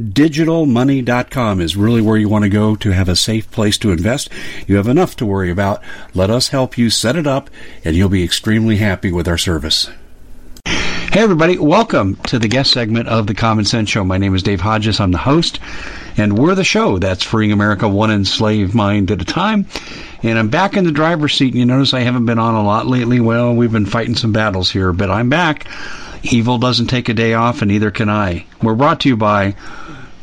MyDigitalMoney.com is really where you want to go to have a safe place to invest. You have enough to worry about. Let us help you set it up, and you'll be extremely happy with our service. Hey, everybody, welcome to the guest segment of the Common Sense Show. My name is Dave Hodges. I'm the host, and we're the show that's freeing America one enslaved mind at a time. And I'm back in the driver's seat, and you notice I haven't been on a lot lately. Well, we've been fighting some battles here, but I'm back. Evil doesn't take a day off, and neither can I. We're brought to you by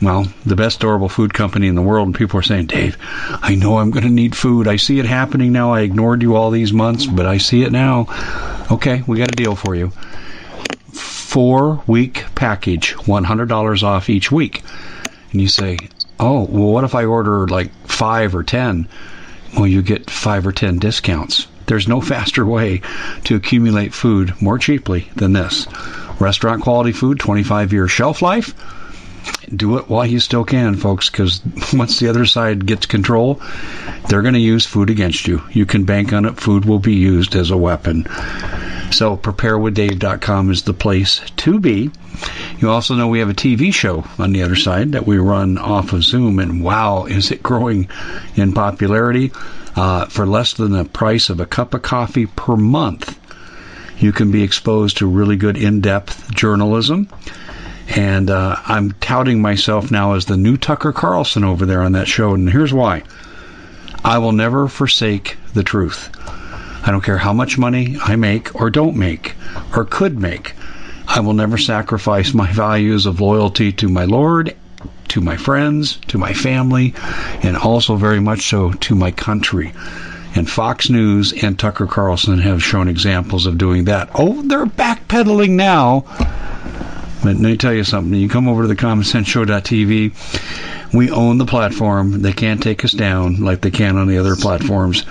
well, the best durable food company in the world, and people are saying, Dave, I know I'm going to need food. I see it happening now. I ignored you all these months, but I see it now. Okay, we got a deal for you. Four week package, $100 off each week. And you say, oh, well, what if I order like five or 10? Well, you get five or 10 discounts. There's no faster way to accumulate food more cheaply than this. Restaurant quality food, 25 year shelf life do it while you still can, folks, because once the other side gets control, they're going to use food against you. You can bank on it. Food will be used as a weapon. So, preparewithdave.com is the place to be. You also know we have a TV show on the other side that we run off of Zoom, and wow, is it growing in popularity? Uh, for less than the price of a cup of coffee per month, you can be exposed to really good in depth journalism and uh, I'm touting myself now as the new Tucker Carlson over there on that show. And here's why I will never forsake the truth. I don't care how much money I make or don't make or could make. I will never sacrifice my values of loyalty to my Lord, to my friends, to my family, and also very much so to my country. And Fox News and Tucker Carlson have shown examples of doing that. Oh, they're backpedaling now but let me tell you something. You come over to the commonsenseshow.tv. We own the platform. They can't take us down like they can on the other platforms.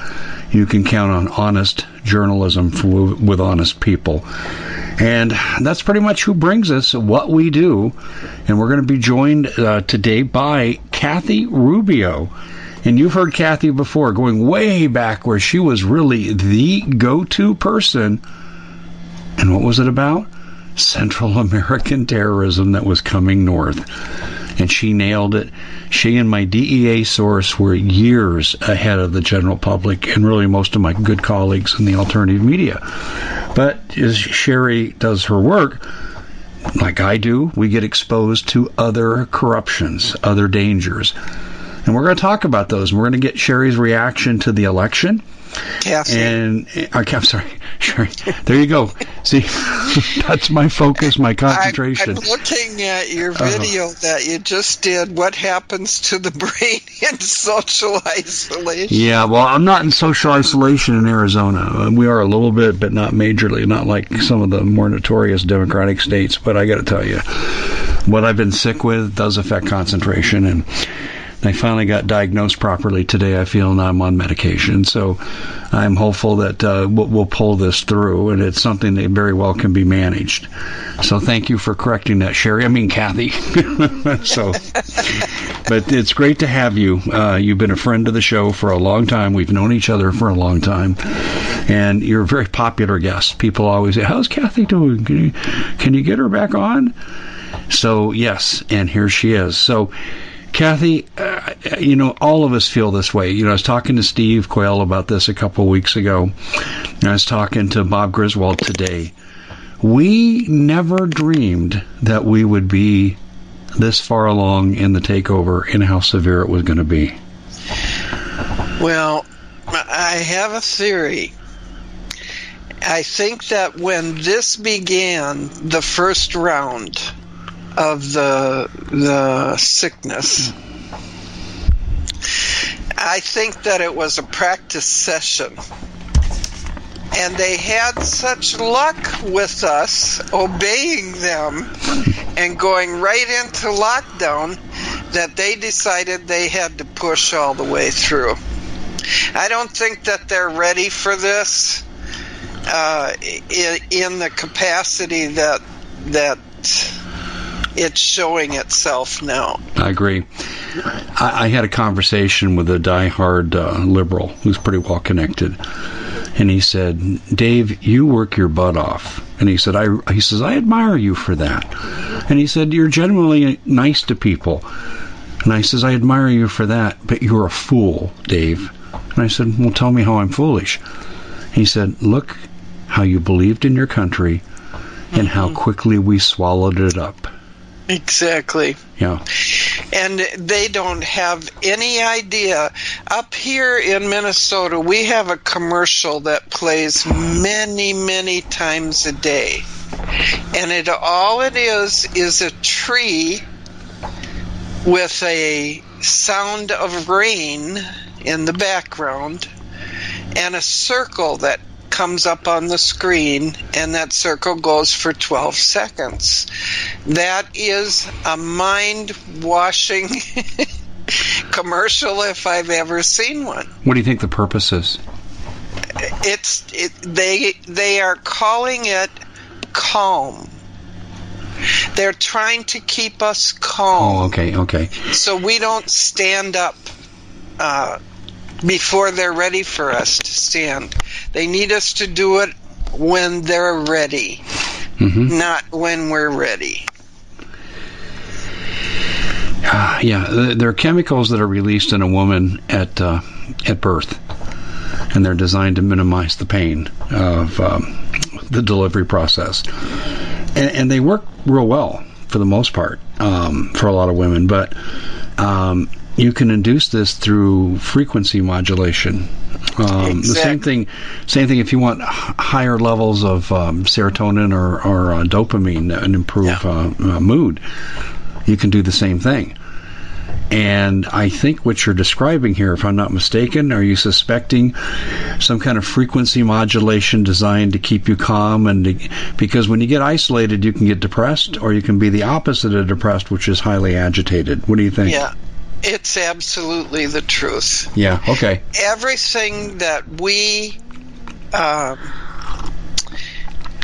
You can count on honest journalism for, with honest people. And that's pretty much who brings us what we do. And we're going to be joined uh, today by Kathy Rubio. And you've heard Kathy before, going way back where she was really the go to person. And what was it about? Central American terrorism that was coming north. And she nailed it. She and my DEA source were years ahead of the general public and really most of my good colleagues in the alternative media. But as Sherry does her work, like I do, we get exposed to other corruptions, other dangers. And we're going to talk about those. We're going to get Sherry's reaction to the election. And uh, I'm sorry, Sherry. There you go. See, that's my focus, my concentration. I, am looking at your uh-huh. video uh-huh. that you just did. What happens to the brain in social isolation? Yeah, well, I'm not in social isolation in Arizona. We are a little bit, but not majorly. Not like some of the more notorious Democratic states. But I got to tell you, what I've been sick with does affect concentration and I finally got diagnosed properly today. I feel now I'm on medication, so I'm hopeful that uh, we'll, we'll, pull this through, and it's something that very well can be managed. So thank you for correcting that, Sherry. I mean Kathy. so, but it's great to have you. Uh, you've been a friend of the show for a long time. We've known each other for a long time, and you're a very popular guest. People always say, "How's Kathy doing? Can you, can you get her back on?" So yes, and here she is. So Kathy, uh, you know, all of us feel this way. You know, I was talking to Steve Quayle about this a couple of weeks ago. I was talking to Bob Griswold today. We never dreamed that we would be this far along in the takeover and how severe it was going to be. Well, I have a theory. I think that when this began, the first round, of the the sickness. I think that it was a practice session. And they had such luck with us obeying them and going right into lockdown that they decided they had to push all the way through. I don't think that they're ready for this uh, in, in the capacity that that it's showing itself now. I agree. I, I had a conversation with a die-hard uh, liberal who's pretty well connected, and he said, "Dave, you work your butt off." And he said, "I," he says, "I admire you for that." And he said, "You're genuinely nice to people." And I says, "I admire you for that, but you're a fool, Dave." And I said, "Well, tell me how I'm foolish." He said, "Look how you believed in your country." and how mm-hmm. quickly we swallowed it up. Exactly. Yeah. And they don't have any idea. Up here in Minnesota, we have a commercial that plays many, many times a day. And it all it is is a tree with a sound of rain in the background and a circle that comes up on the screen and that circle goes for 12 seconds. That is a mind washing commercial if I've ever seen one. What do you think the purpose is? It's it, they they are calling it calm. They're trying to keep us calm. Oh, okay, okay. So we don't stand up uh, before they're ready for us to stand. They need us to do it when they're ready, mm-hmm. not when we're ready. Uh, yeah, there are chemicals that are released in a woman at uh, at birth, and they're designed to minimize the pain of um, the delivery process, and, and, they work real well for the most part um, for a lot of women. But um, you can induce this through frequency modulation. Um, exactly. The same thing. Same thing. If you want higher levels of um, serotonin or, or uh, dopamine and improve yeah. uh, uh, mood, you can do the same thing. And I think what you're describing here, if I'm not mistaken, are you suspecting some kind of frequency modulation designed to keep you calm? And to, because when you get isolated, you can get depressed, or you can be the opposite of depressed, which is highly agitated. What do you think? Yeah, it's absolutely the truth. Yeah, okay. Everything that we um,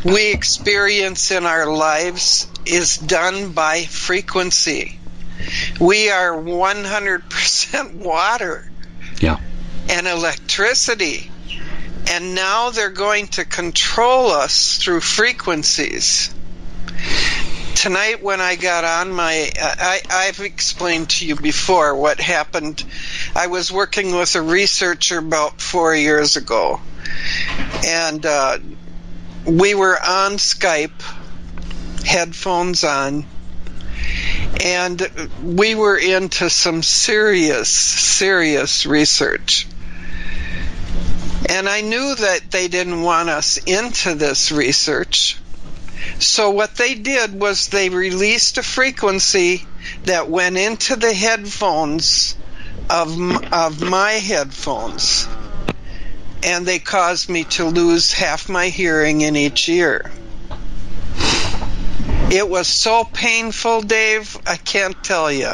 we experience in our lives is done by frequency. We are 100% water. Yeah. And electricity. And now they're going to control us through frequencies tonight when I got on my, I, I've explained to you before what happened. I was working with a researcher about four years ago, and uh, we were on Skype, headphones on, and we were into some serious, serious research. And I knew that they didn't want us into this research. So what they did was they released a frequency that went into the headphones of of my headphones and they caused me to lose half my hearing in each ear. It was so painful, Dave. I can't tell you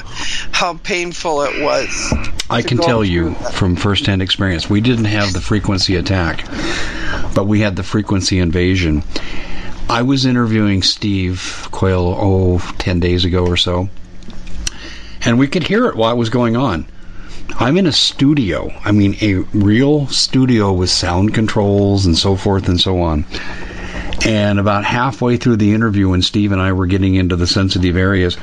how painful it was. I can tell you that. from firsthand experience. We didn't have the frequency attack, but we had the frequency invasion. I was interviewing Steve Quayle, oh, 10 days ago or so, and we could hear it while it was going on. I'm in a studio. I mean, a real studio with sound controls and so forth and so on. And about halfway through the interview, when Steve and I were getting into the sensitive areas,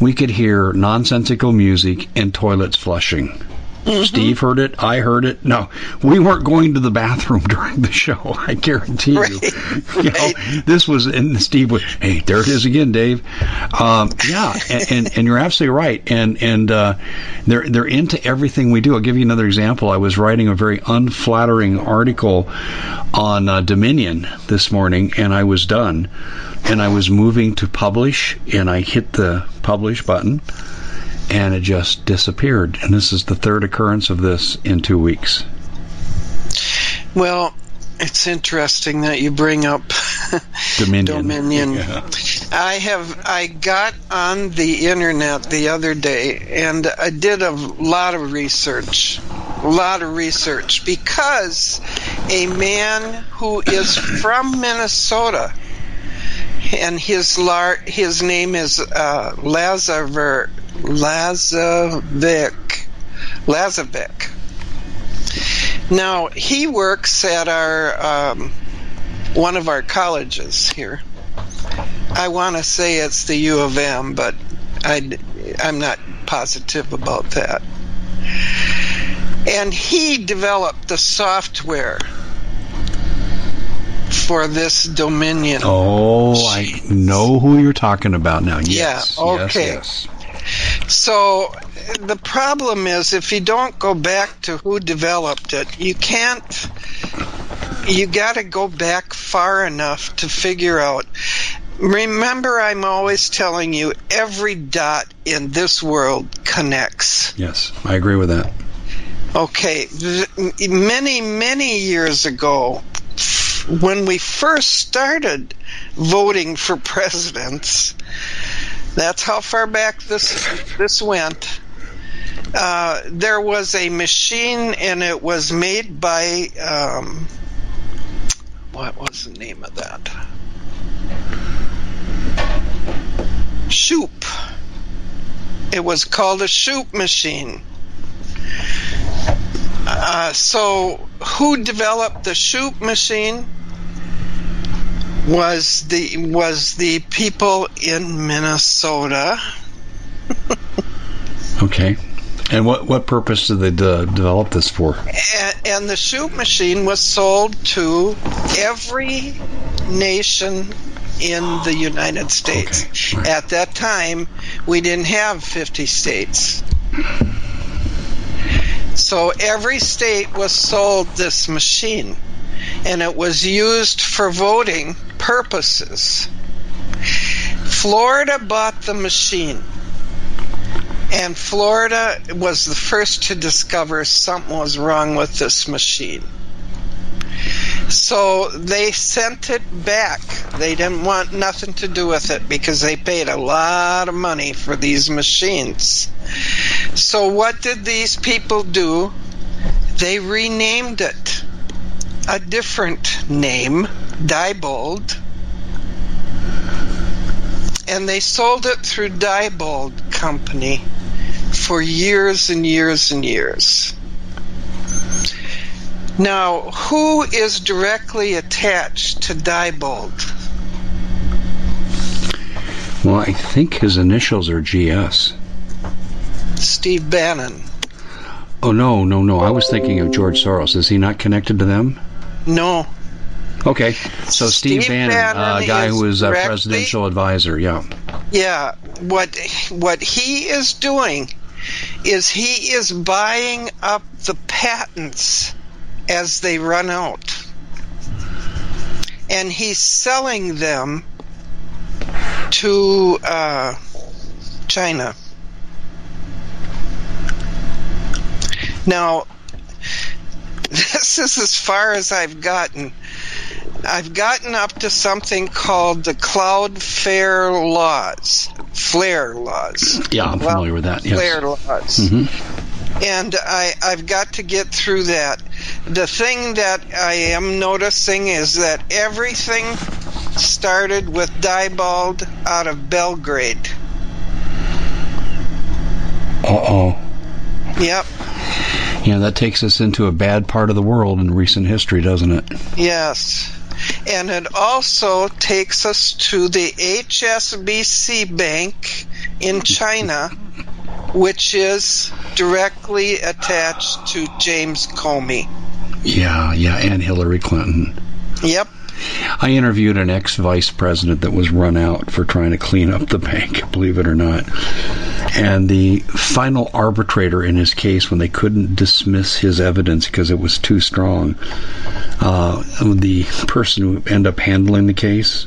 we could hear nonsensical music and toilets flushing. Mm-hmm. Steve heard it. I heard it. No, we weren't going to the bathroom during the show. I guarantee you. Right. know, this was, and Steve was, hey, there it is again, Dave. Um, yeah, and, and, and you're absolutely right. And and uh, they're they're into everything we do. I'll give you another example. I was writing a very unflattering article on uh, Dominion this morning, and I was done, and I was moving to publish, and I hit the publish button and it just disappeared. And this is the third occurrence of this in two weeks. Well, it's interesting that you bring up Dominion. Dominion. Yeah. I have I got on the internet the other day and I did a lot of research. A lot of research because a man who is from Minnesota and his lar- his name is uh, Lazar Lazovic. Lazovic. Now he works at our um, one of our colleges here. I want to say it's the U of M, but I, I'm not positive about that. And he developed the software for this Dominion. Oh, I know who you're talking about now. Yes. Yeah. Okay. Yes, yes. So the problem is if you don't go back to who developed it, you can't you got to go back far enough to figure out Remember, I'm always telling you every dot in this world connects. Yes, I agree with that. Okay, many, many years ago, when we first started voting for presidents, that's how far back this this went. Uh, there was a machine, and it was made by um, what was the name of that? Shoup. It was called a Shoup machine. Uh, so, who developed the Shoup machine? Was the was the people in Minnesota. okay. And what, what purpose did they de- develop this for? And, and the Shoup machine was sold to every nation in the United States. Okay. At that time, we didn't have 50 states. So every state was sold this machine and it was used for voting purposes. Florida bought the machine, and Florida was the first to discover something was wrong with this machine. So they sent it back. They didn't want nothing to do with it because they paid a lot of money for these machines. So what did these people do? They renamed it a different name, Diebold, and they sold it through Diebold Company for years and years and years. Now, who is directly attached to Diebold? Well, I think his initials are GS. Steve Bannon. Oh no, no, no! I was thinking of George Soros. Is he not connected to them? No. Okay, so Steve, Steve Bannon, uh, Bannon a guy who was a presidential advisor, yeah. Yeah, what what he is doing is he is buying up the patents as they run out. And he's selling them to uh, China. Now, this is as far as I've gotten. I've gotten up to something called the Cloud Fair laws, Flare laws. Yeah, I'm familiar with that. Yes. Flare laws. Mm-hmm. And I, I've got to get through that. The thing that I am noticing is that everything started with Diebold out of Belgrade. Uh oh. Yep. Yeah, that takes us into a bad part of the world in recent history, doesn't it? Yes. And it also takes us to the HSBC Bank in China, which is directly attached to James Comey. Yeah, yeah, and Hillary Clinton. Yep. I interviewed an ex vice president that was run out for trying to clean up the bank, believe it or not. And the final arbitrator in his case, when they couldn't dismiss his evidence because it was too strong, uh, the person who ended up handling the case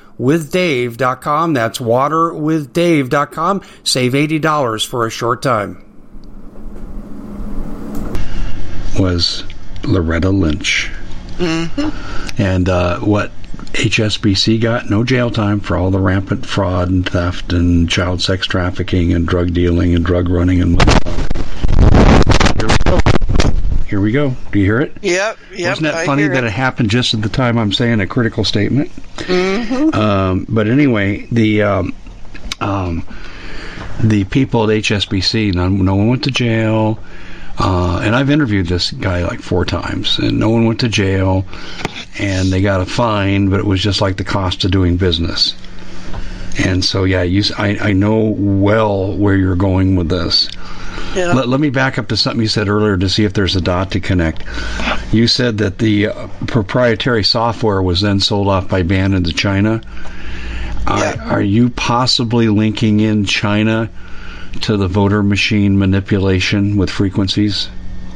waterwithdave.com. That's waterwithdave.com. Save $80 for a short time. Was Loretta Lynch. Mm-hmm. And uh, what HSBC got? No jail time for all the rampant fraud and theft and child sex trafficking and drug dealing and drug running and money here we go. Do you hear it? Yep. yep Wasn't that funny that it. it. happened just at the time I'm saying a critical statement? Mm-hmm. Um, but anyway, the um, um, the people at HSBC, no, no one went to jail. Uh, and I've interviewed this guy like four times, and no one went to jail, and they got a fine, but it was just like the cost of doing business. And so, yeah, you, I, I know well where you're going with this. Yeah. Let, let, me back up to something you said earlier to see if there's a dot to connect. You said that the uh, proprietary software was then sold off by Bannon to China. Yeah. Are, are you possibly linking in China to the voter machine manipulation with frequencies?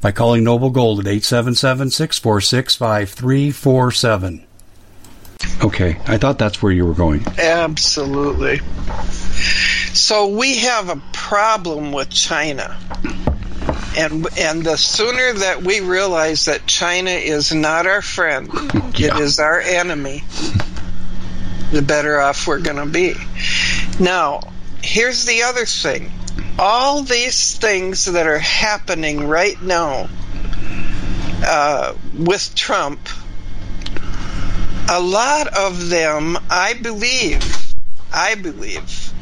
by calling Noble Gold at 877 646 5347. Okay, I thought that's where you were going. Absolutely. So we have a problem with China. And and the sooner that we realize that China is not our friend, Yeah. it is our enemy, the better off we're going to be. Now, here's the other thing. All these things that are happening right now uh, with Trump, a lot of them, I believe, I believe,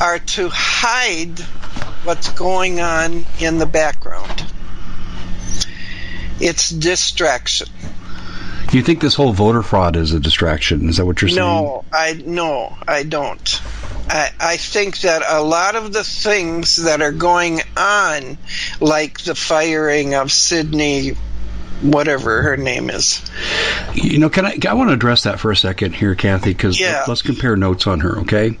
are to hide what's going on in the background. It's distraction. You think this whole voter fraud is a distraction? Is that what you're saying? No, I no, I don't. I, I think that a lot of the things that are going on, like the firing of Sydney, whatever her name is, You know, can I? I want to address that for a second here, Kathy, because Yeah. let's compare notes on her. Okay,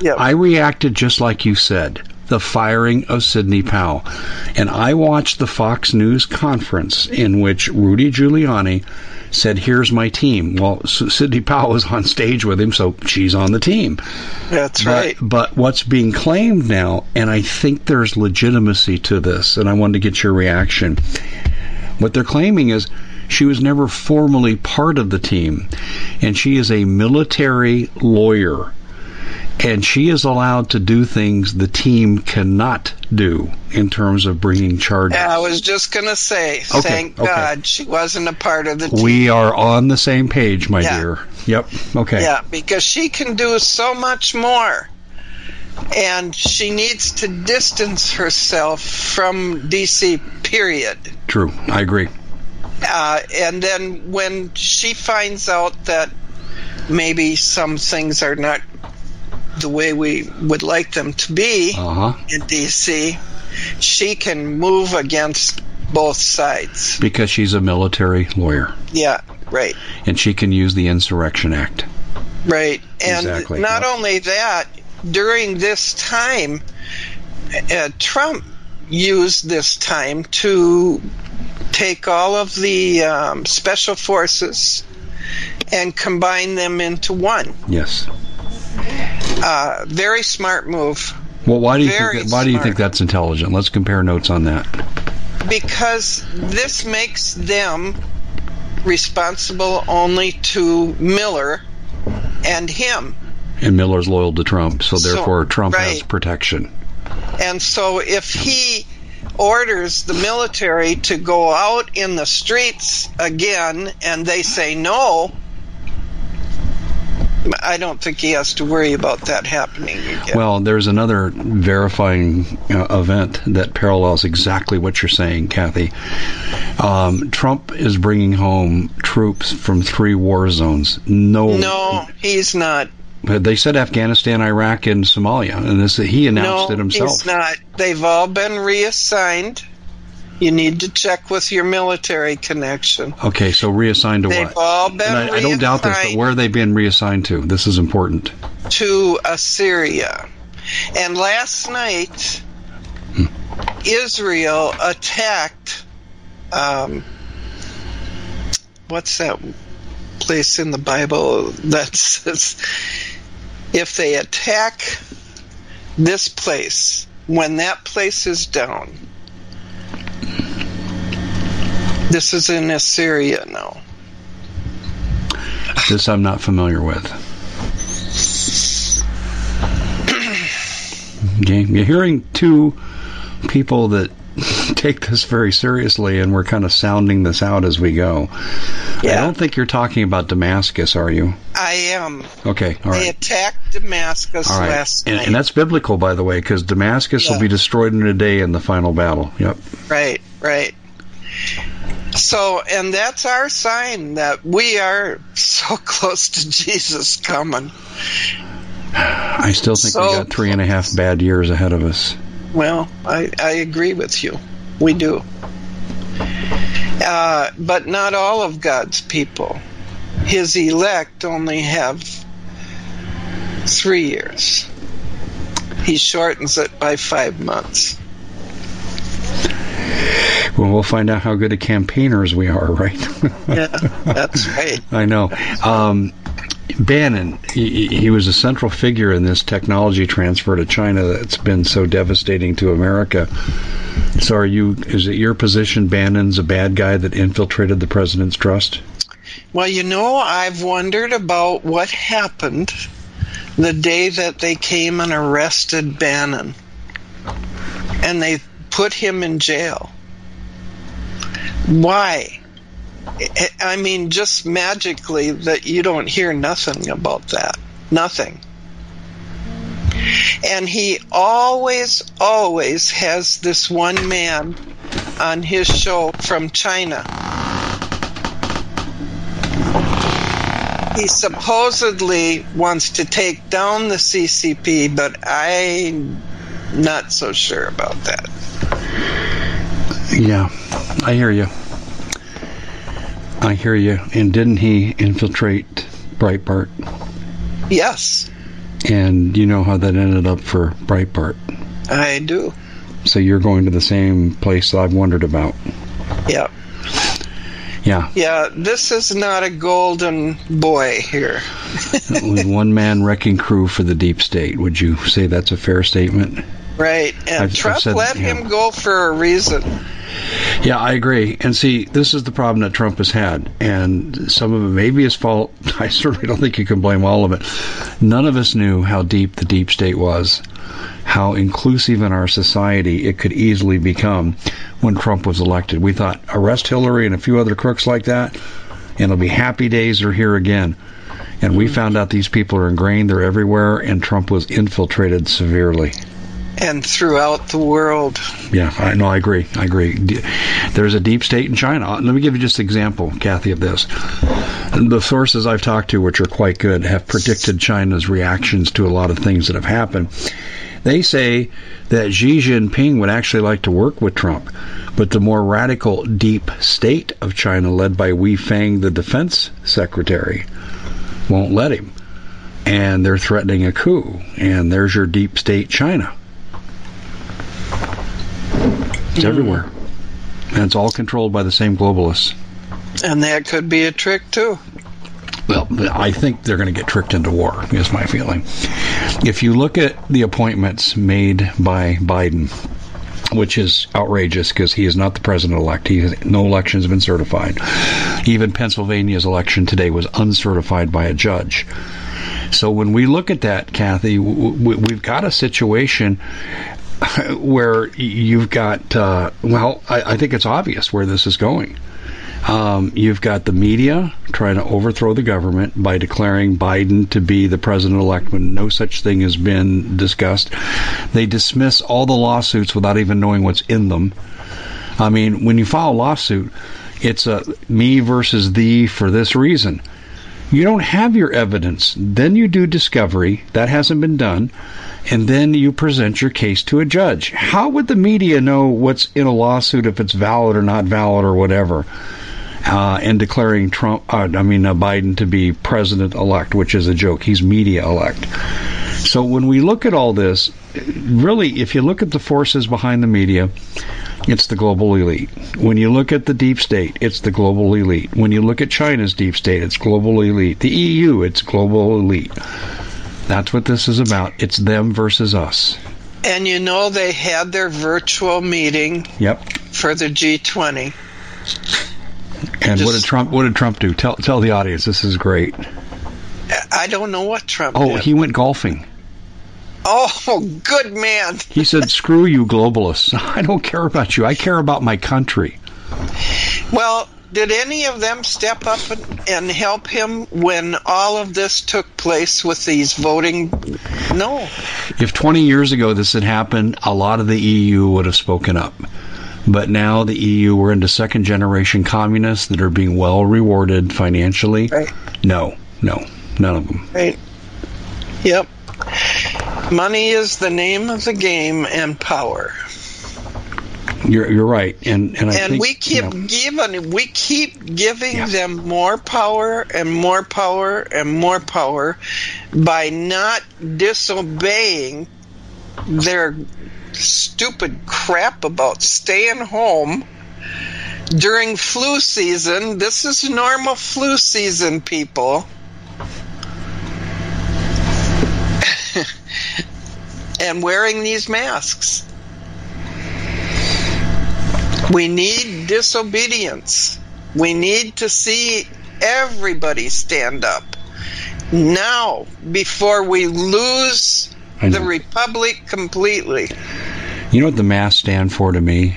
yeah, I reacted just like you said. The firing of Sidney Powell. And I watched the Fox News conference in which Rudy Giuliani said, Here's my team. Well, Sidney Powell was on stage with him, so she's on the team. that's But, right. but what's being claimed now, and I think there's legitimacy to this, and I wanted to get your reaction. What they're claiming is she was never formally part of the team, and she is a military lawyer, and she is allowed to do things the team cannot do in terms of bringing charges. I was just gonna say, thank okay. God she wasn't a part of the team. We are on the same page, my Yeah. dear. Yep. Okay. Yeah, because she can do so much more. And she needs to distance herself from DC, period. True. I agree. Uh, and then when she finds out that maybe some things are not the way we would like them to be Uh huh. in DC, she can move against both sides. Because she's a military lawyer. Yeah, right. and she can use the Insurrection Act. Right. And Exactly, not only that, during this time, uh, Trump used this time to take all of the um, special forces and combine them into one. Yes. Uh, very smart move Well, why do you Very think that, why do you think that's intelligent? Let's compare notes on that. because this makes them responsible only to Miller and him. And Miller's loyal to Trump, so So, therefore Trump has protection. And so if he orders the military to go out in the streets again and they say no, I don't think he has to worry about that happening again. Well, there's another verifying uh, event that parallels exactly what you're saying, Kathy. Um, Trump is bringing home troops from three war zones. No, no, he's not. They said Afghanistan, Iraq, and Somalia, and this he announced no, it himself. he's not. They've all been reassigned. You need to check with your military connection. Okay, so reassigned to They've what? all been And I, I don't doubt this, but where are they being reassigned to? This is important. to Assyria. And last night, Israel attacked. Um, what's that place in the Bible that says if they attack this place, when that place is down, this is in Assyria now. This I'm not familiar with. Okay, you're hearing two people that take this very seriously, and we're kind of sounding this out as we go. I don't think you're talking about Damascus, are you? I am. Okay, all They attacked Damascus All right, last and, night. and that's biblical, by the way, because Damascus will be destroyed in a day in the final battle. Yep. Right, right. So, and that's our sign that we are so close to Jesus coming. I still think So- we got three and a half bad years ahead of us. Well, I, I agree with you. We do. Uh, but not all of God's people. His elect only have three years. He shortens it by five months. Well, we'll find out how good of campaigners we are, right? Yeah, that's right. I know. Um, Bannon, he, he was a central figure in this technology transfer to China that's been so devastating to America. So, are you? Is it your position Bannon's a bad guy that infiltrated the president's trust? Well, you know, I've wondered about what happened the day that they came and arrested Bannon. And they put him in jail. Why? I- mean, just magically that you don't hear nothing about that. Nothing. And he always, always has this one man on his show from China. He supposedly wants to take down the CCP, but I'm not so sure about that. Yeah, I hear you. I hear you. And didn't he infiltrate Breitbart? Yes, And you know how that ended up for Breitbart. I do. So you're going to the same place I've wondered about. Yeah. Yeah, Yeah, this is not a golden boy here. one man wrecking crew for the deep state. Would you say that's a fair statement? Right. And I've- I've Trump said- let yeah. him go for a reason. Yeah, I agree. And see, this is the problem that Trump has had, and some of it may be his fault. I certainly don't think you can blame all of it. None of us knew how deep the deep state was, how inclusive in our society it could easily become when Trump was elected. We thought arrest Hillary and a few other crooks like that, and it'll be happy days are here again. And we mm-hmm. found out these people are ingrained, they're everywhere, and Trump was infiltrated severely. And throughout the world. Yeah, I know. I agree. I agree. There's a deep state in China. Let me give you just an example, Kathy, of this. The sources I've talked to, which are quite good, have predicted China's reactions to a lot of things that have happened. They say that Xi Jinping would actually like to work with Trump, but the more radical deep state of China, led by Wei Fang, the defense secretary, won't let him. And they're threatening a coup. And there's your deep state China. It's hmm. everywhere. And it's all controlled by the same globalists. And that could be a trick, too. Well, I think they're going to get tricked into war, is my feeling. If you look at the appointments made by Biden, which is outrageous because he is not the president elect. He has, no elections have been certified. Even Pennsylvania's election today was uncertified by a judge. So when we look at that, Kathy, w- w- we've got a situation where you've got, uh, well, I, I think it's obvious where this is going. Um, you've got the media trying to overthrow the government by declaring Biden to be the president elect when no such thing has been discussed. They dismiss all the lawsuits without even knowing what's in them. I mean, when you file a lawsuit, it's a me versus thee for this reason. You don't have your evidence. Then you do discovery. That hasn't been done. And then you present your case to a judge. How would the media know what's in a lawsuit if it's valid or not valid or whatever? Uh, and declaring Trump, uh, I mean uh, Biden, to be president elect, which is a joke. He's media elect. So when we look at all this, really, if you look at the forces behind the media, it's the global elite. When you look at the deep state, it's the global elite. When you look at China's deep state, it's global elite. The EU, it's global elite. That's what this is about. It's them versus us. And you know, they had their virtual meeting Yep. for the G20. And what did Trump? What did Trump do? Tell tell the audience. This is great. I don't know what Trump Oh, did. he went golfing. oh, good man. He said, "Screw you, globalists. I don't care about you. I care about my country." Well, did any of them step up and, help him when all of this took place with these voting? No. If 20 years ago this had happened, a lot of the EU would have spoken up. But now the EU, we're into second generation communists that are being well rewarded financially. Right. No, no, none of them. Right. Yep. Money is the name of the game and power. You're you're right, and and I and think, we keep you know, giving we keep giving Yeah. them more power and more power and more power by not disobeying their stupid crap about staying home during flu season. This is normal flu season, people. and wearing these masks. We need disobedience. We need to see everybody stand up now before we lose the republic completely. You know what the masks stand for to me?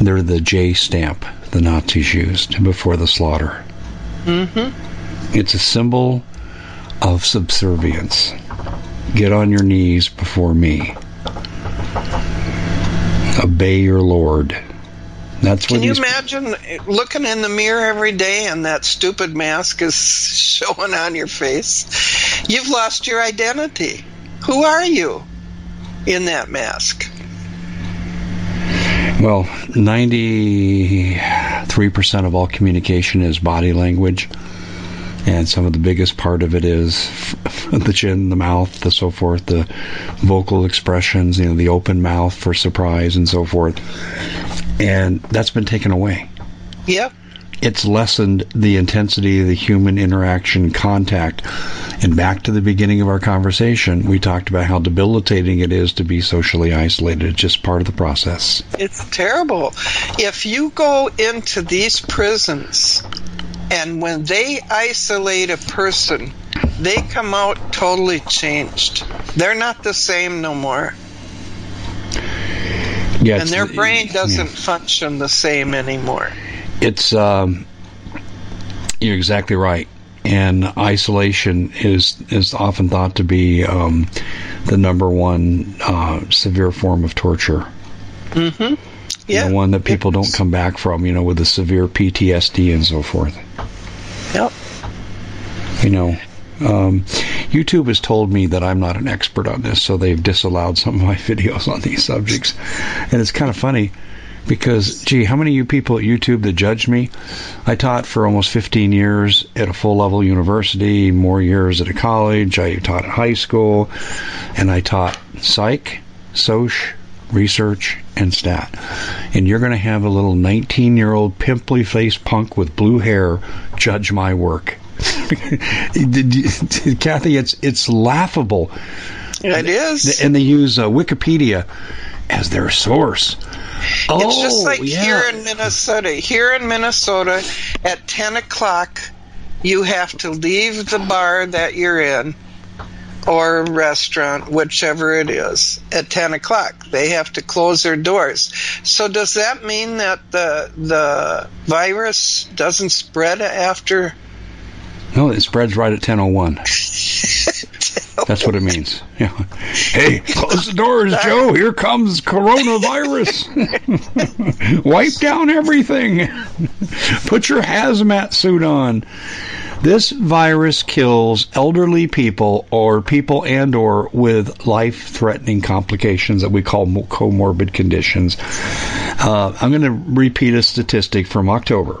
They're the J stamp the Nazis used before the slaughter. Mm-hmm. It's a symbol of subservience. Get on your knees before me. Obey your Lord. That's Can you imagine looking in the mirror every day and that stupid mask is showing on your face? You've lost your identity. Who are you in that mask? Well, 93% of all communication is body language. And some of the biggest part of it is the chin, the mouth, the so forth, the vocal expressions, you know, the open mouth for surprise and so forth. And that's been taken away. Yeah. It's lessened the intensity of the human interaction contact. And back to the beginning of our conversation, we talked about how debilitating it is to be socially isolated. It's just part of the process. It's terrible. If you go into these prisons and when they isolate a person, they come out totally changed. They're not the same no more. Yeah, And their brain doesn't function the same anymore. It's um, you're exactly right, and isolation is is often thought to be um, the number one uh, severe form of torture. Mm-hmm. Yeah. the one that people don't come back from. You know, with the severe PTSD and so forth. Yep. You know, um, YouTube has told me that I'm not an expert on this, so they've disallowed some of my videos on these subjects, and it's kind of funny. Because, gee, how many of you people at YouTube that judge me? I taught for almost 15 years at a full level university, more years at a college. I taught at high school, and I taught psych, soc, research, and stat. And you're going to have a little 19 year old pimply faced punk with blue hair judge my work. Kathy, it's it's laughable, It is. and they use uh, Wikipedia as their source. It's just Oh, like yeah. here in Minnesota. Here in Minnesota, at 10 o'clock, you have to leave the bar that you're in or restaurant, whichever it is, at 10 o'clock. They have to close their doors. So does that mean that the the virus doesn't spread after? No, it spreads right at 10:01. That's what it means. Yeah. Hey, close the doors, Joe. Here comes coronavirus. Wipe down everything. Put your hazmat suit on. This virus kills elderly people or people and or with life-threatening complications that we call comorbid conditions. Uh, I'm going to repeat a statistic from October.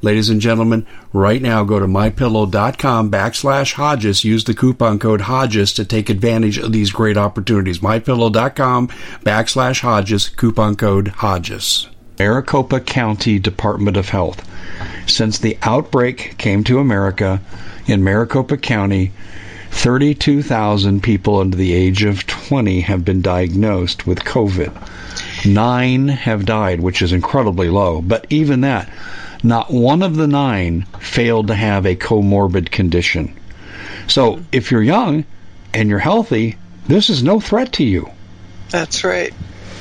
Ladies and gentlemen, right now go to mypillow.com backslash Hodges. Use the coupon code Hodges to take advantage of these great opportunities. Mypillow.com backslash Hodges, coupon code Hodges. Maricopa County Department of Health. Since the outbreak came to America in Maricopa County, 32,000 people under the age of 20 have been diagnosed with COVID. Nine have died, which is incredibly low. But even that, not one of the nine failed to have a comorbid condition. So if you're young, and you're healthy, this is no threat to you. That's right.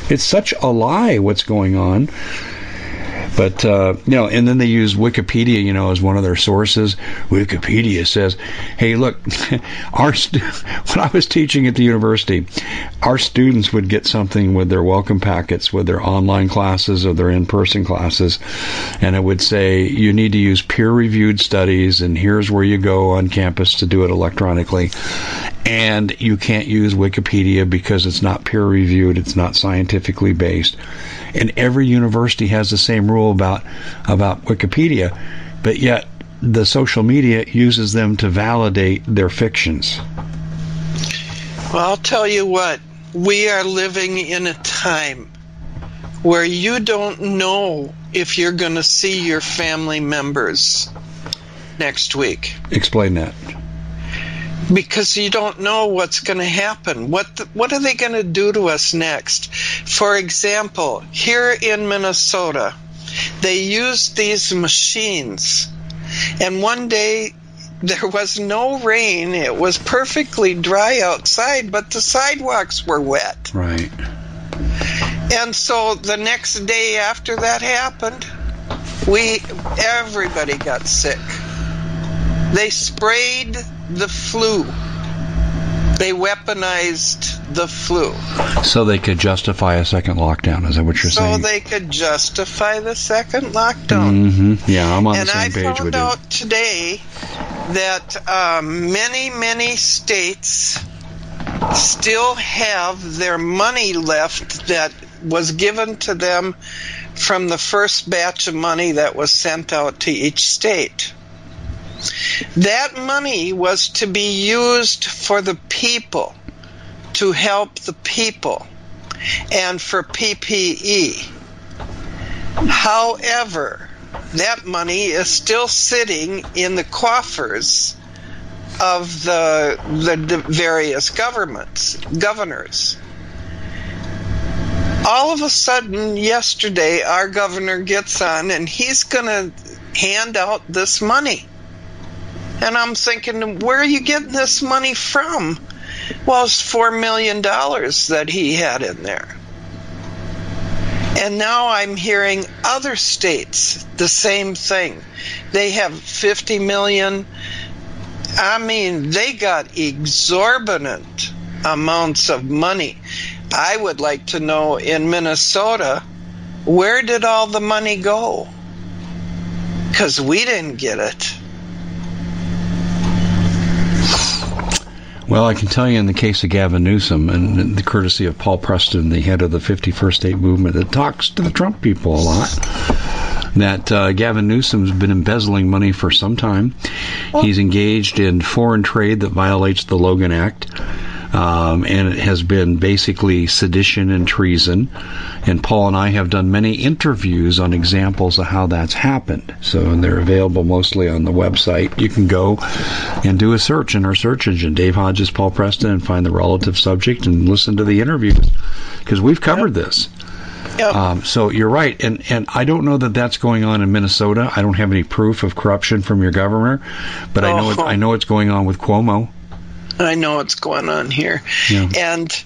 It's such a lie what's going on. But uh, you know, and then they use Wikipedia, you know, as one of their sources. Wikipedia says, "Hey, look, our stu- when I was teaching at the university, our students would get something with their welcome packets, with their online classes or their in-person classes, and it would say you need to use peer-reviewed studies, and here's where you go on campus to do it electronically." And you can't use Wikipedia because it's not peer reviewed, it's not scientifically based and every university has the same rule about about Wikipedia, but yet the social media uses them to validate their fictions. Well, I'll tell you what, we are living in a time where you don't know if you're going to see your family members next week. Explain that because you don't know what's going to happen. What the, what are they going to do to us next? For example, here in Minnesota, they used these machines, and one day there was no rain. It was perfectly dry outside, but the sidewalks were wet. Right. And so the next day after that happened, we everybody got sick. They sprayed the flu. They weaponized the flu. So they could justify a second lockdown. Is that what you're so saying? So they could justify the second lockdown. Mm-hmm. Yeah, I'm on and the same I page with you. And I found out today that um, many, many states still have their money left that was given to them from the first batch of money that was sent out to each state. That money was to be used for the people, to help the people, and for PPE. However, that money is still sitting in the coffers of the, the various governments, governors. All of a sudden, yesterday, our governor gets on and he's going to hand out this money. And I'm thinking, where are you getting this money from? Well, it's four million dollars that he had in there. And now I'm hearing other states the same thing. They have 50 million. I mean, they got exorbitant amounts of money. I would like to know in Minnesota, where did all the money go? Because we didn't get it. Well, I can tell you in the case of Gavin Newsom, and the courtesy of Paul Preston, the head of the 51st State Movement, that talks to the Trump people a lot, that uh, Gavin Newsom's been embezzling money for some time. He's engaged in foreign trade that violates the Logan Act. Um, and it has been basically sedition and treason. And Paul and I have done many interviews on examples of how that's happened. So they're available mostly on the website. You can go and do a search in our search engine, Dave Hodges, Paul Preston, and find the relative subject and listen to the interviews because we've covered this. Yep. Um, so you're right, and and I don't know that that's going on in Minnesota. I don't have any proof of corruption from your governor, but oh. I know it, I know it's going on with Cuomo. I know what's going on here. Yeah. And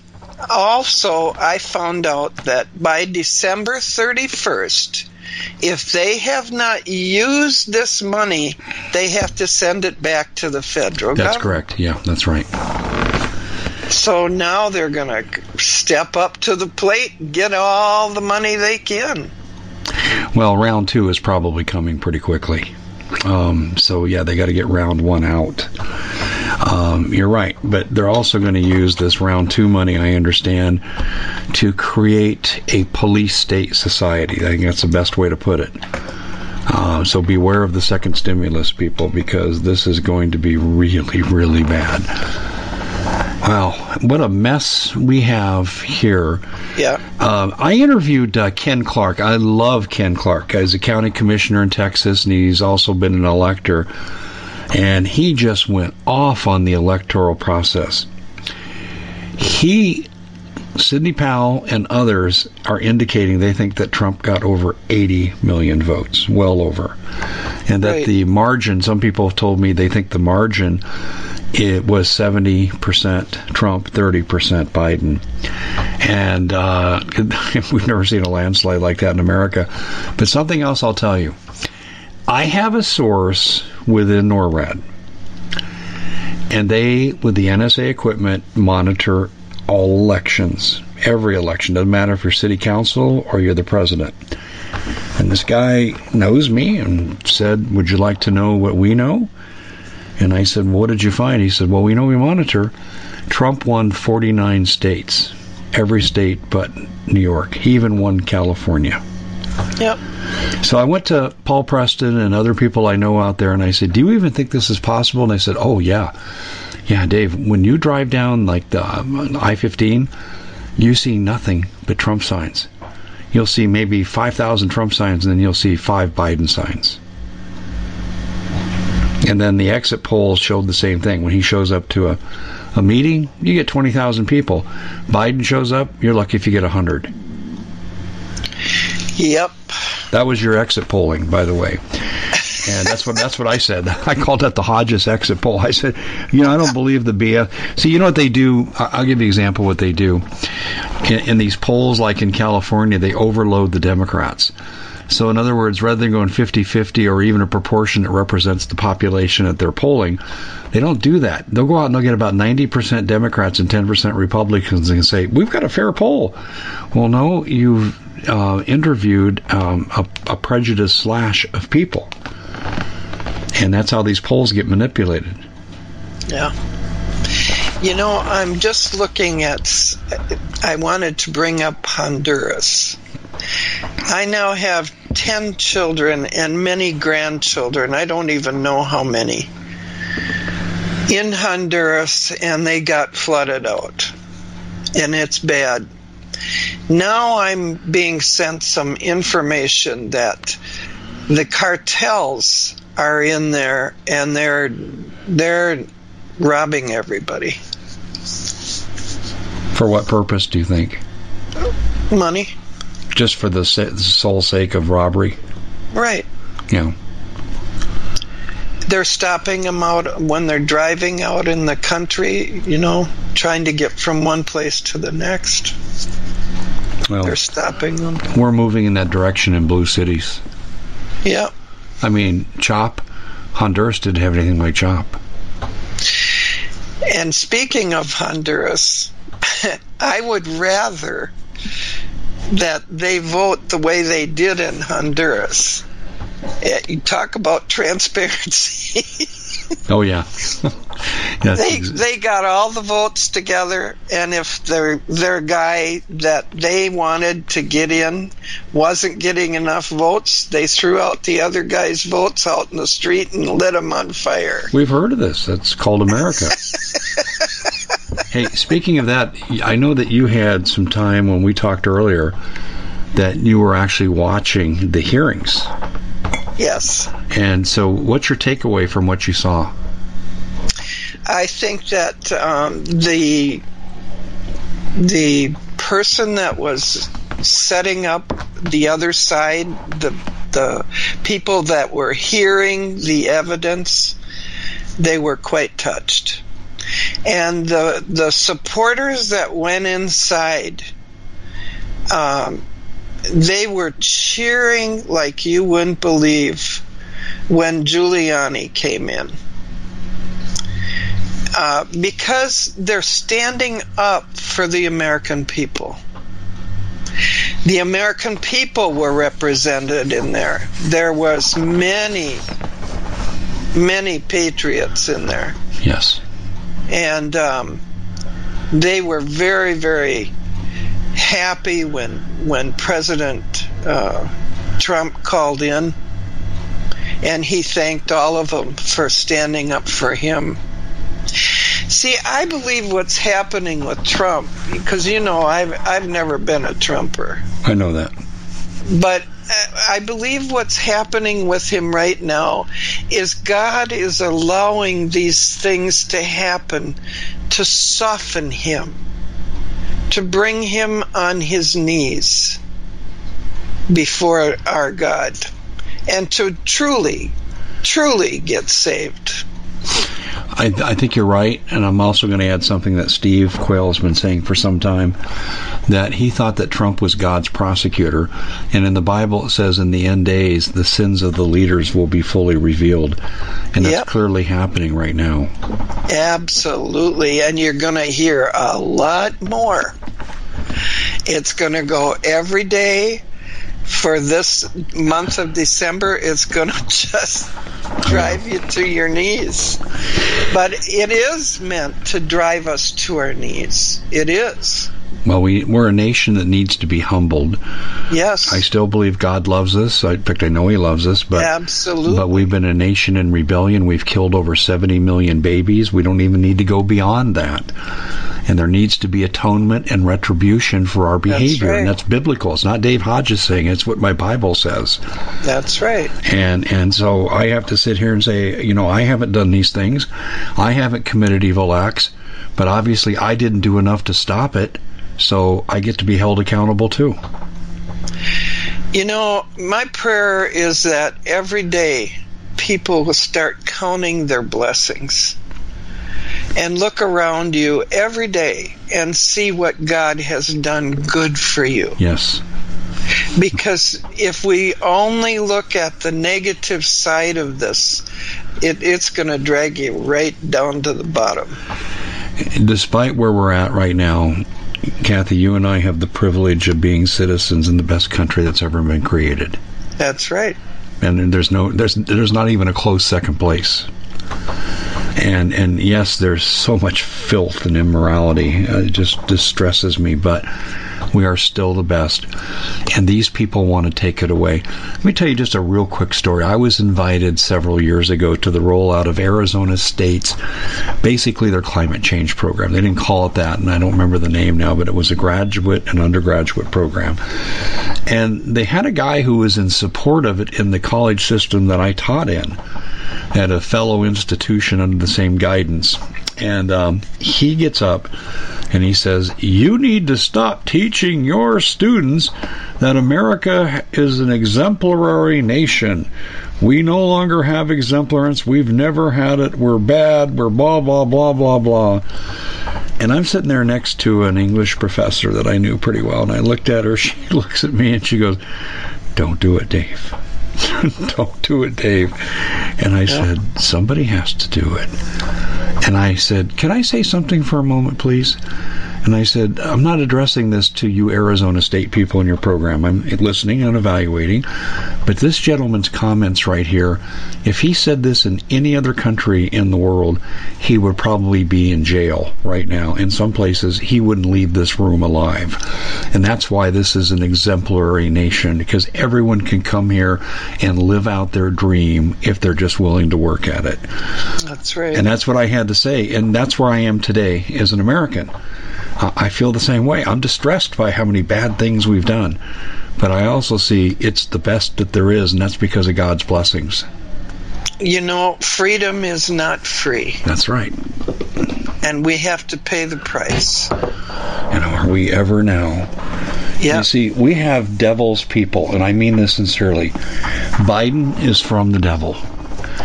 also, I found out that by December 31st, if they have not used this money, they have to send it back to the federal That's government. correct. Yeah, that's right. So now they're going to step up to the plate, get all the money they can. Well, round two is probably coming pretty quickly. Um, so yeah, they got to get round one out. Um, you're right, but they're also going to use this round two money, I understand, to create a police state society. I think that's the best way to put it. Uh, so beware of the second stimulus, people, because this is going to be really, really bad. Wow, what a mess we have here. Yeah. Uh, I interviewed uh, Ken Clark. I love Ken Clark. He's a county commissioner in Texas, and he's also been an elector. And he just went off on the electoral process. He, Sidney Powell, and others are indicating they think that Trump got over 80 million votes, well over. and that Right. the margin. Some people have told me they think the margin it was seventy percent Trump, thirty percent Biden, and uh, we've never seen a landslide like that in America. But something else I'll tell you. I have a source within NORAD, and they, with the NSA equipment, monitor all elections, every election. Doesn't matter if you're city council or you're the president. And this guy knows me and said, Would you like to know what we know? And I said, well, What did you find? He said, Well, we know we monitor. Trump won 49 states, every state but New York. He even won California. Yep. So I went to Paul Preston and other people I know out there, and I said, "Do you even think this is possible?" And they said, "Oh yeah, yeah, Dave. When you drive down like the um, I-15, you see nothing but Trump signs. You'll see maybe 5,000 Trump signs, and then you'll see five Biden signs." And then the exit polls showed the same thing. When he shows up to a, a meeting, you get 20,000 people. Biden shows up, you're lucky if you get 100. Yep. That was your exit polling, by the way. And that's what that's what I said. I called that the Hodges exit poll. I said, you know, I don't believe the BS. See, you know what they do? I'll give you an example of what they do. In, in these polls, like in California, they overload the Democrats. So, in other words, rather than going 50 50 or even a proportion that represents the population that they're polling, they don't do that. They'll go out and they'll get about 90% Democrats and 10% Republicans and say, We've got a fair poll. Well, no, you've uh, interviewed um, a, a prejudiced slash of people. And that's how these polls get manipulated. Yeah. You know, I'm just looking at. I wanted to bring up Honduras. I now have 10 children and many grandchildren. I don't even know how many. In Honduras, and they got flooded out. And it's bad. Now I'm being sent some information that the cartels are in there and they're they're robbing everybody. For what purpose do you think? Money. Just for the, sole sake of robbery? Right. Yeah. They're stopping them out when they're driving out in the country, you know, trying to get from one place to the next. Well, They're stopping them. we're moving in that direction in blue cities. Yeah. I mean, CHOP, Honduras didn't have anything like CHOP. And speaking of Honduras, I would rather that they vote the way they did in Honduras. Eh, you talk about transparency. Oh, yeah. They they got all the votes together, and if their their guy that they wanted to get in wasn't getting enough votes, they threw out the other guy's votes out in the street and lit them on fire. We've heard of this. That's called America. hey, speaking of that, I know that you had some time when we talked earlier that you were actually watching the hearings. Yes, And so, what's your takeaway from what you saw? I think that um, the the person that was setting up the other side, the the people that were hearing the evidence, they were quite touched. And the the supporters that went inside, um, they were cheering like you wouldn't believe when Giuliani came in. Uh, because they're standing up for the American people. The American people were represented in there. There was many, many patriots in there, Yes. and um, they were very, very happy when when President uh, Trump called in, and he thanked all of them for standing up for him. See, I believe what's happening with Trump because you know I've I've never been a Trumper, I know that. but uh, I believe what's happening with him right now is God is allowing these things to happen to soften him, to bring him on his knees before our God, and to truly truly get saved. I, I, think you're right, and I'm also going to add something that Steve Quayle has been saying for some time that he thought that Trump was God's prosecutor, and in the Bible it says in the end days the sins of the leaders will be fully revealed, and that's yep. clearly happening right now. Absolutely, and you're going to hear a lot more. It's going to go every day for this month of December. It's going to just drive you to your knees. But it is meant to drive us to our knees. It is. Well, we, we're a nation that needs to be humbled. Yes. I still believe God loves us. In fact, I know He loves us. But, Absolutely. But we've been a nation in rebellion. We've killed over 70 million babies. We don't even need to go beyond that. And there needs to be atonement and retribution for our behavior. That's right. And that's biblical. It's not Dave Hodges saying it. It's what my Bible says. That's right. And, and so I have to sit here and say, you know, I haven't done these things. I haven't committed evil acts. But obviously, I didn't do enough to stop it so I get to be held accountable too. You know, my prayer is that every day people will start counting their blessings and look around you every day and see what God has done good for you. Yes. Because if we only look at the negative side of this, it, it's going to drag you right down to the bottom. Despite where we're at right now, Kathy, you and I have the privilege of being citizens in the best country that's ever been created. That's right. And there's no there's there's not even a close second place. And and yes, there's so much filth and immorality. Uh, it just distresses me, but we are still the best. And these people want to take it away. Let me tell you just a real quick story. I was invited several years ago to the rollout of Arizona State's basically their climate change program. They didn't call it that, and I don't remember the name now, but it was a graduate and undergraduate program. And they had a guy who was in support of it in the college system that I taught in at a fellow institution under the same guidance. And um, he gets up and he says, You need to stop teaching your students that America is an exemplary nation. We no longer have exemplarance. We've never had it. We're bad. We're blah, blah, blah, blah, blah. And I'm sitting there next to an English professor that I knew pretty well. And I looked at her. She looks at me and she goes, Don't do it, Dave. Don't do it, Dave. And I yeah. said, Somebody has to do it. And I said, Can I say something for a moment, please? And I said, I'm not addressing this to you Arizona State people in your program. I'm listening and evaluating. But this gentleman's comments right here, if he said this in any other country in the world, he would probably be in jail right now. In some places, he wouldn't leave this room alive. And that's why this is an exemplary nation, because everyone can come here and live out their dream if they're just willing to work at it. That's right. And that's what I had to say. And that's where I am today as an American. I feel the same way. I'm distressed by how many bad things we've done. But I also see it's the best that there is, and that's because of God's blessings. You know, freedom is not free. That's right. And we have to pay the price. And are we ever now? Yeah. You see, we have devil's people, and I mean this sincerely. Biden is from the devil.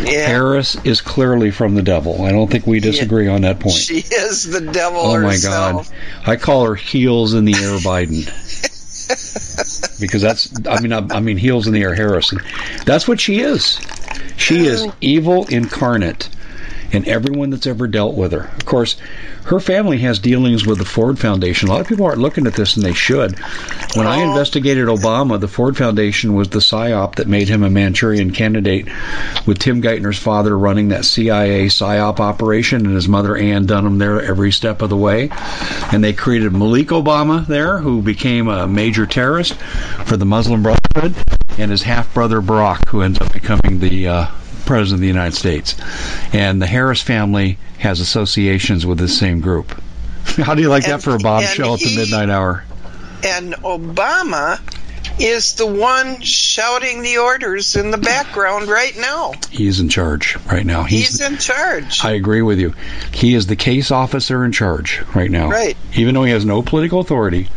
Yeah. Harris is clearly from the devil. I don't think we disagree yeah. on that point. She is the devil. Oh herself. my God! I call her heels in the air Biden. because that's I mean I, I, mean heels in the air Harrison. That's what she is. She is evil incarnate and everyone that's ever dealt with her. Of course, her family has dealings with the Ford Foundation. A lot of people aren't looking at this, and they should. When I investigated Obama, the Ford Foundation was the psyop that made him a Manchurian candidate, with Tim Geithner's father running that CIA psyop operation, and his mother Ann Dunham there every step of the way. And they created Malik Obama there, who became a major terrorist for the Muslim Brotherhood, and his half brother Barack, who ends up becoming the uh, president of the United States. And the Harris family has associations with this same group. How do you like and, that for a bombshell at the midnight hour? And Obama is the one shouting the orders in the background right now. He's in charge right now. He's, He's, in charge. I agree with you. He is the case officer in charge right now. Right. Even though he has no political authority,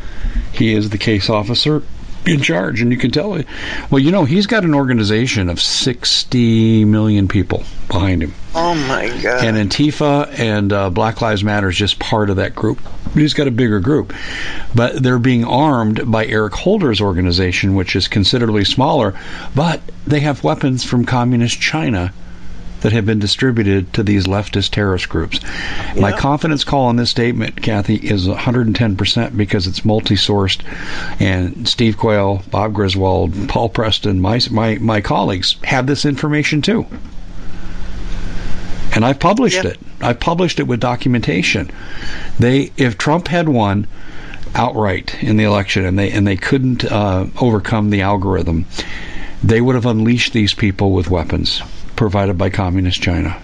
he is the case officer in charge, and you can tell. It. Well, you know, he's got an organization of 60 million people behind him. Oh my God! And Antifa and uh, Black Lives Matter is just part of that group. He's got a bigger group, but they're being armed by Eric Holder's organization, which is considerably smaller, but they have weapons from communist China that have been distributed to these leftist terrorist groups. Yeah. My confidence call on this statement, Kathy, is 110% because it's multi-sourced, and Steve Quayle, Bob Griswold, Paul Preston, my my my colleagues have this information too. And I've published it. I've published it with documentation. They, if Trump had won outright in the election, and they and they couldn't uh, overcome the algorithm, they would have unleashed these people with weapons provided by Communist China.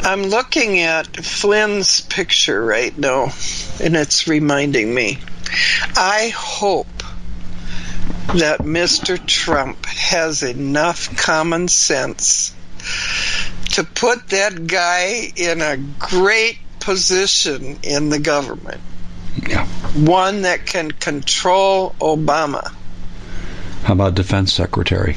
I'm looking at Flynn's picture right now, and it's reminding me. I hope that Mr. Trump has enough common sense to put that guy in a great position in the government. Yeah. One that can control Obama. How about defense secretary?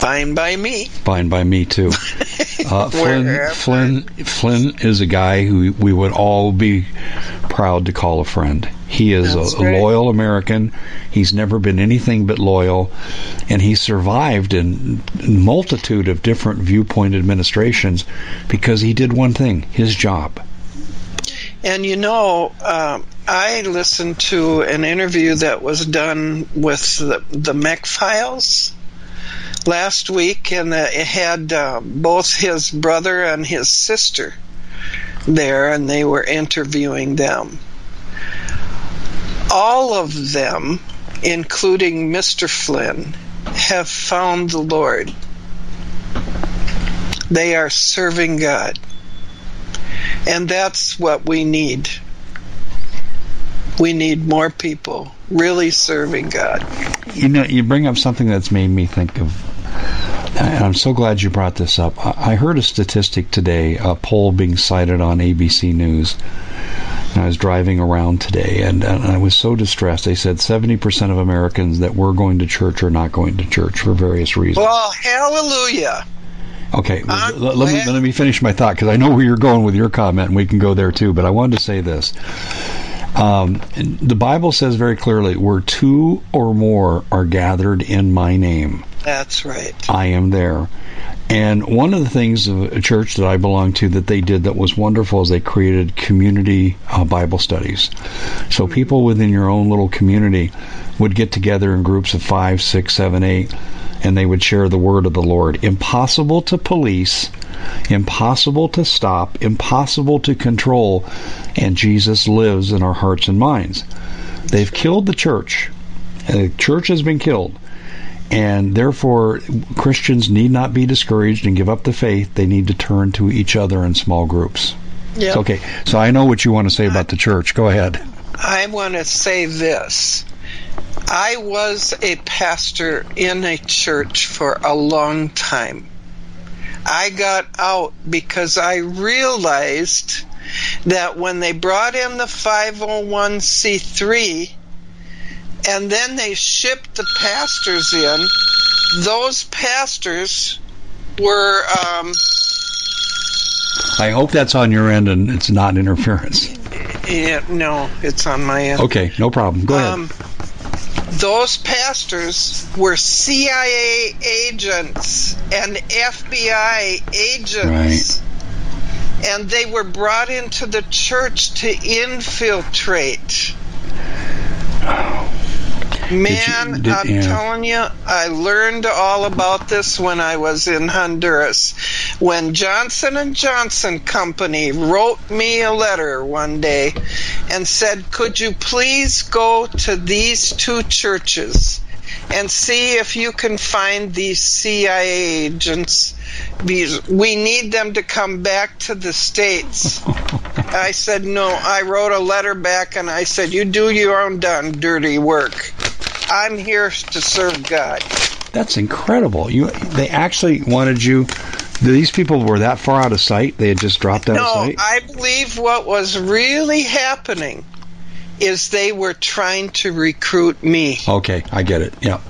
Fine by me. Fine by me too. Uh, Flynn, Flynn, Flynn is a guy who we would all be proud to call a friend. He is a, a, loyal American. He's never been anything but loyal, and he survived in a multitude of different viewpoint administrations because he did one thing: his job. And you know, uh, I listened to an interview that was done with the, the MEC files last week, and uh, it had uh, both his brother and his sister there, and they were interviewing them. All of them, including Mr. Flynn, have found the Lord. They are serving God. And that's what we need. We need more people really serving God. You know, you bring up something that's made me think of I'm so glad you brought this up. I heard a statistic today, a poll being cited on ABC News. I was driving around today and, and, I was so distressed. They said 70% of Americans that were going to church are not going to church for various reasons. Well, hallelujah. Okay, let, let, me, let me finish my thought because I know where you're going with your comment and we can go there too, but I wanted to say this. Um, the Bible says very clearly, where two or more are gathered in my name. That's right. I am there. And one of the things of a church that I belong to that they did that was wonderful is they created community uh, Bible studies. So mm-hmm. people within your own little community would get together in groups of five, six, seven, eight, and they would share the word of the Lord. Impossible to police, impossible to stop, impossible to control, and Jesus lives in our hearts and minds. They've killed the church. The church has been killed. And therefore, Christians need not be discouraged and give up the faith. They need to turn to each other in small groups. Yep. Okay, so I know what you want to say about the church. Go ahead. I want to say this. I was a pastor in a church for a long time. I got out because I realized that when they brought in the 501c3, and then they shipped the pastors in. Those pastors were. Um, I hope that's on your end and it's not interference. Yeah, no, it's on my end. Okay, no problem. Go ahead. Um, those pastors were CIA agents and FBI agents. And they were brought into the church to infiltrate. Man, you- did- I'm yeah. telling you, I learned all about this when I was in Honduras. When Johnson and Johnson Company wrote me a letter one day and said, "Could you please go to these two churches and see if you can find these CIA agents we need them to come back to the states." I said, "No." I wrote a letter back and I said, "You do your own darn dirty work." I'm here to serve God. That's incredible. You they actually wanted you. These people were that far out of sight. They had just dropped out of No. I believe what was really happening is they were trying to recruit me. Okay, I get it. Yeah.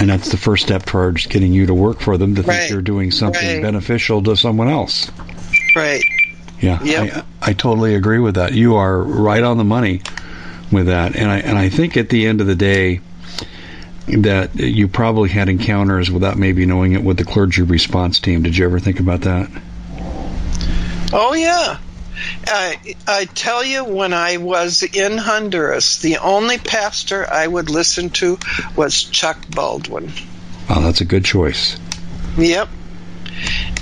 And that's the first step towards getting you to work for them to think Right. you're doing something Right. beneficial to someone else. Right. Yeah, Yep. I, I totally agree with that. You are right on the money with that, and I and I think at the end of the day that you probably had encounters without maybe knowing it with the clergy response team. Did you ever think about that? Oh yeah. I I tell you, when I was in Honduras, the only pastor I would listen to was Chuck Baldwin. Oh, that's a good choice. Yep.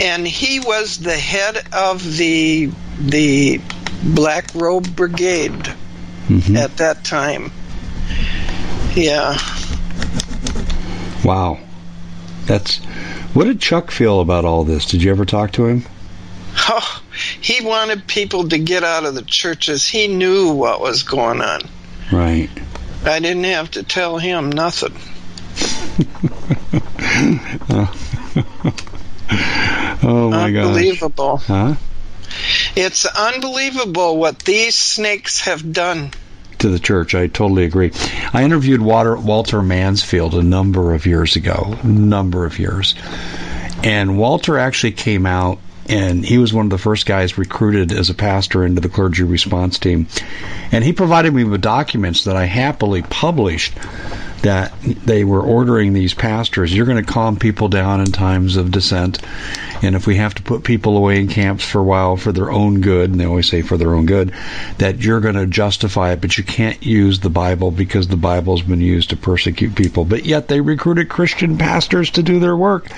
And he was the head of the the Black Robe Brigade hmm at that time. Yeah. Wow, that's. What did Chuck feel about all this? Did you ever talk to him? Oh, he wanted people to get out of the churches. He knew what was going on. Right. I didn't have to tell him nothing. Oh my god. Unbelievable. Huh? It's unbelievable what these snakes have done. to the church. I totally agree. I interviewed Walter, Mansfield a number of years ago, number of years, and Walter actually came out and he was one of the first guys recruited as a pastor into the clergy response team, and he provided me with documents that I happily published. That they were ordering these pastors. You're going to calm people down in times of dissent, and if we have to put people away in camps for a while for their own good, and they always say for their own good, that you're going to justify it, but you can't use the Bible because the Bible's been used to persecute people. But yet they recruited Christian pastors to do their work.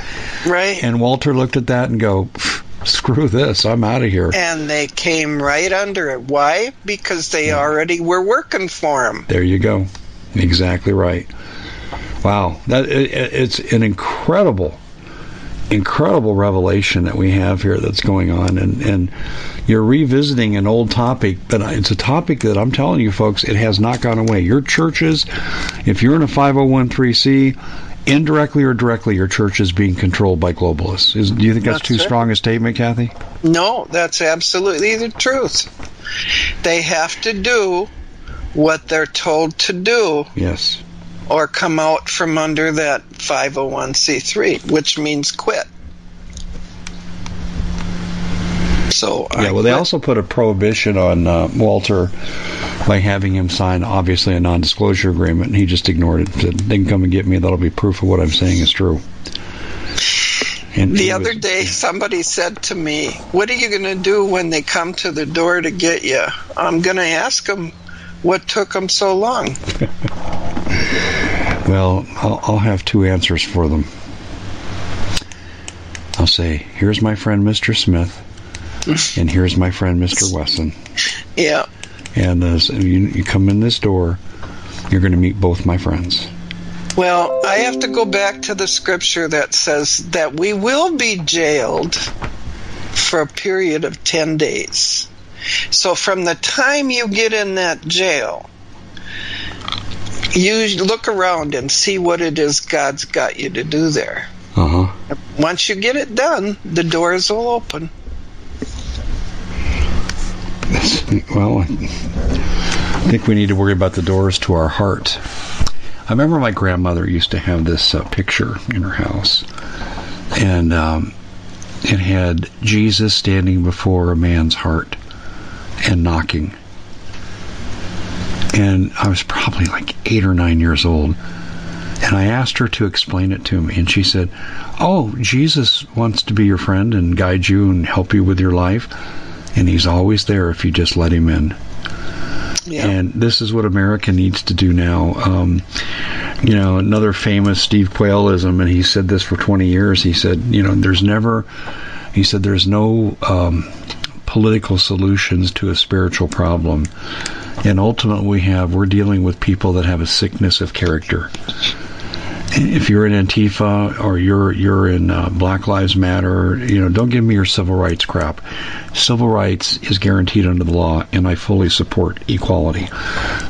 Right? And Walter looked at that and go, screw this, I'm out of here. And they came right under it. Why? Because they already were working for him. There you go. Exactly right. Wow, that it, it- it's an incredible, incredible revelation that we have here that's going on, and and you're revisiting an old topic, but it's a topic that I'm telling you, folks, it has not gone away. Your churches, if you're in a 501c. Indirectly or directly, your church is being controlled by globalists. Is, do you think that's, That's too strong a statement, Kathy? No, that's absolutely the truth. They have to do what they're told to do Yes. or come out from under that 501c3, which means quit. So I Yeah, well, they quit. also put a prohibition on uh, Walter by having him sign, obviously, a non-disclosure agreement, and he just ignored it. Said, they can come and get me. That'll be proof of what I'm saying is true. And The other was- day, somebody said to me, What are you going to do when they come to the door to get you? I'm going to ask them what took them so long. Well, I'll, I'll have two answers for them. I'll say, here's my friend Mr. Smith, and here's my friend Mr. Wesson. Yeah. And uh, so you, you come in this door, you're going to meet both my friends. Well, I have to go back to the scripture that says that we will be jailed for a period of 10 days. So from the time you get in that jail, you look around and see what it is God's got you to do there. Uh huh. Once you get it done, the doors will open. Well, I think we need to worry about the doors to our heart. I remember my grandmother used to have this uh, picture in her house, and um, it had Jesus standing before a man's heart, and knocking. And I was probably like eight or nine years old. And I asked her to explain it to me. And she said, Oh, Jesus wants to be your friend and guide you and help you with your life. And he's always there if you just let him in. Yeah. And this is what America needs to do now. Um, you know, another famous Steve Quayleism, and he said this for 20 years. He said, you know, there's never, he said, there's no um, political solutions to a spiritual problem. And ultimately, we have, we're dealing with people that have a sickness of character if you're in Antifa or you're you're in uh, Black Lives Matter, you know, don't give me your civil rights crap. Civil rights is guaranteed under the law, and I fully support equality.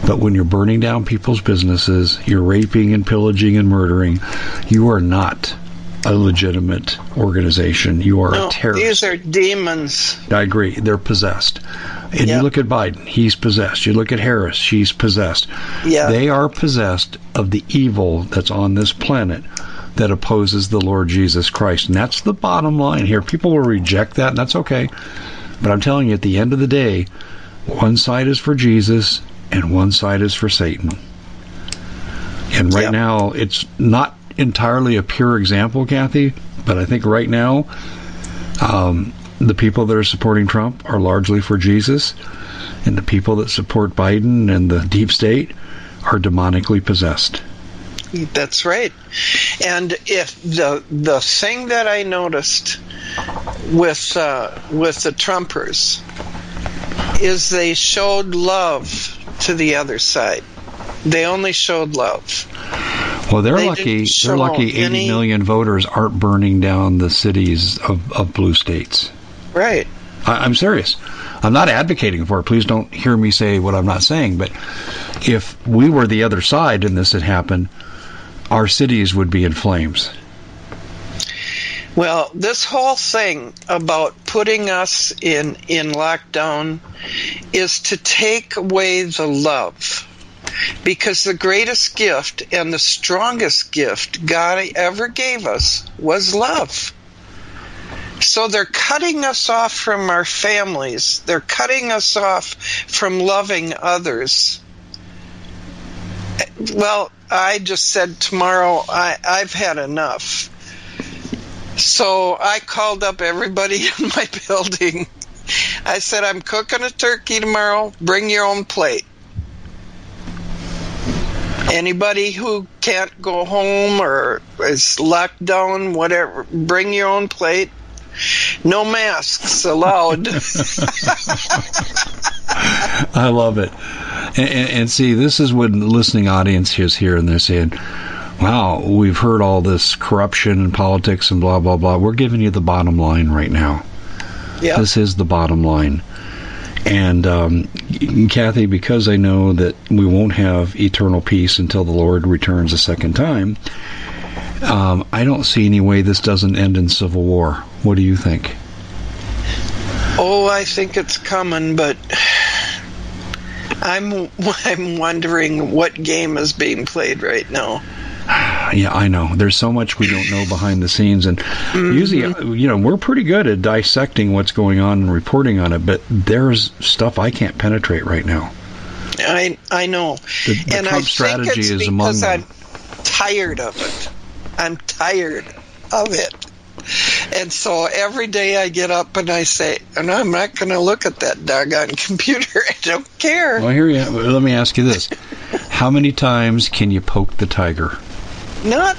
But when you're burning down people's businesses, you're raping and pillaging and murdering, you are not a legitimate organization. You are no, a terrorist. These are demons. I agree. They're possessed. And yep. you look at Biden, he's possessed. You look at Harris, she's possessed. Yeah. They are possessed of the evil that's on this planet that opposes the Lord Jesus Christ. And that's the bottom line here. People will reject that, and that's okay. But I'm telling you, at the end of the day, one side is for Jesus and one side is for Satan. And right yep. now, it's not entirely a pure example, Kathy, but I think right now, um, the people that are supporting Trump are largely for Jesus, and the people that support Biden and the deep state are demonically possessed. That's right. And if the the thing that I noticed with uh, with the Trumpers is they showed love to the other side. They only showed love. Well, they're they lucky. They're lucky. Eighty million voters aren't burning down the cities of, of blue states. Right. I, I'm serious. I'm not advocating for it. Please don't hear me say what I'm not saying. But if we were the other side and this had happened, our cities would be in flames. Well, this whole thing about putting us in, in lockdown is to take away the love. Because the greatest gift and the strongest gift God ever gave us was love. So they're cutting us off from our families. They're cutting us off from loving others. Well, I just said tomorrow I, I've had enough. So I called up everybody in my building. I said, I'm cooking a turkey tomorrow. Bring your own plate. Anybody who can't go home or is locked down, whatever, bring your own plate. No masks allowed. I love it. And, and, and, see, this is when the listening audience is here and they're saying, wow, we've heard all this corruption and politics and blah, blah, blah. We're giving you the bottom line right now. Yeah. This is the bottom line. And um, Kathy, because I know that we won't have eternal peace until the Lord returns a second time, um, I don't see any way this doesn't end in civil war. What do you think? Oh, I think it's coming, but I'm I'm wondering what game is being played right now. Yeah, I know. There's so much we don't know behind the scenes, and mm-hmm. usually, uh, you know, we're pretty good at dissecting what's going on and reporting on it. But there's stuff I can't penetrate right now. I I know, the, the and Trump I strategy think it's is among them. I'm tired of it. I'm tired of it. And so every day I get up and I say, and I'm not going to look at that doggone computer. I don't care. Well, here you. Let me ask you this: How many times can you poke the tiger? Not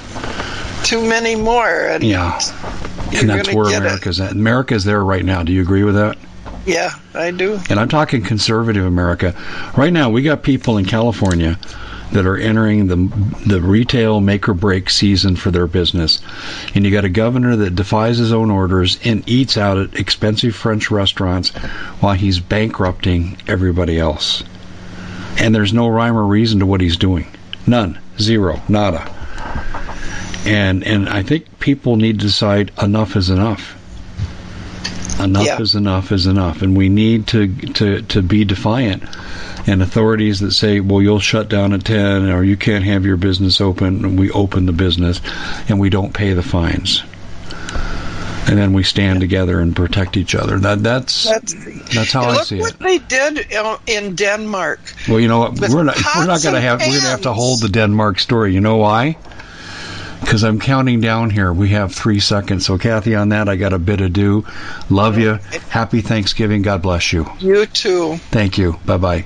too many more. And yeah, and that's where America's it. at. America's there right now. Do you agree with that? Yeah, I do. And I'm talking conservative America. Right now, we got people in California that are entering the the retail make or break season for their business. And you got a governor that defies his own orders and eats out at expensive French restaurants while he's bankrupting everybody else. And there's no rhyme or reason to what he's doing. None. Zero. Nada. And and I think people need to decide enough is enough. Enough yeah. is enough is enough, and we need to to to be defiant and authorities that say, well, you'll shut down at 10 or you can't have your business open, and we open the business and we don't pay the fines. and then we stand together and protect each other. That that's that's, that's how I see it. Look what they did in Denmark. Well, you know what? We're not we're not going to have we're going to have to hold the Denmark story. You know why? Because I'm counting down here. We have three seconds. So, Kathy, on that, I got a bit to do. Love you. Happy Thanksgiving. God bless you. You too. Thank you. Bye bye.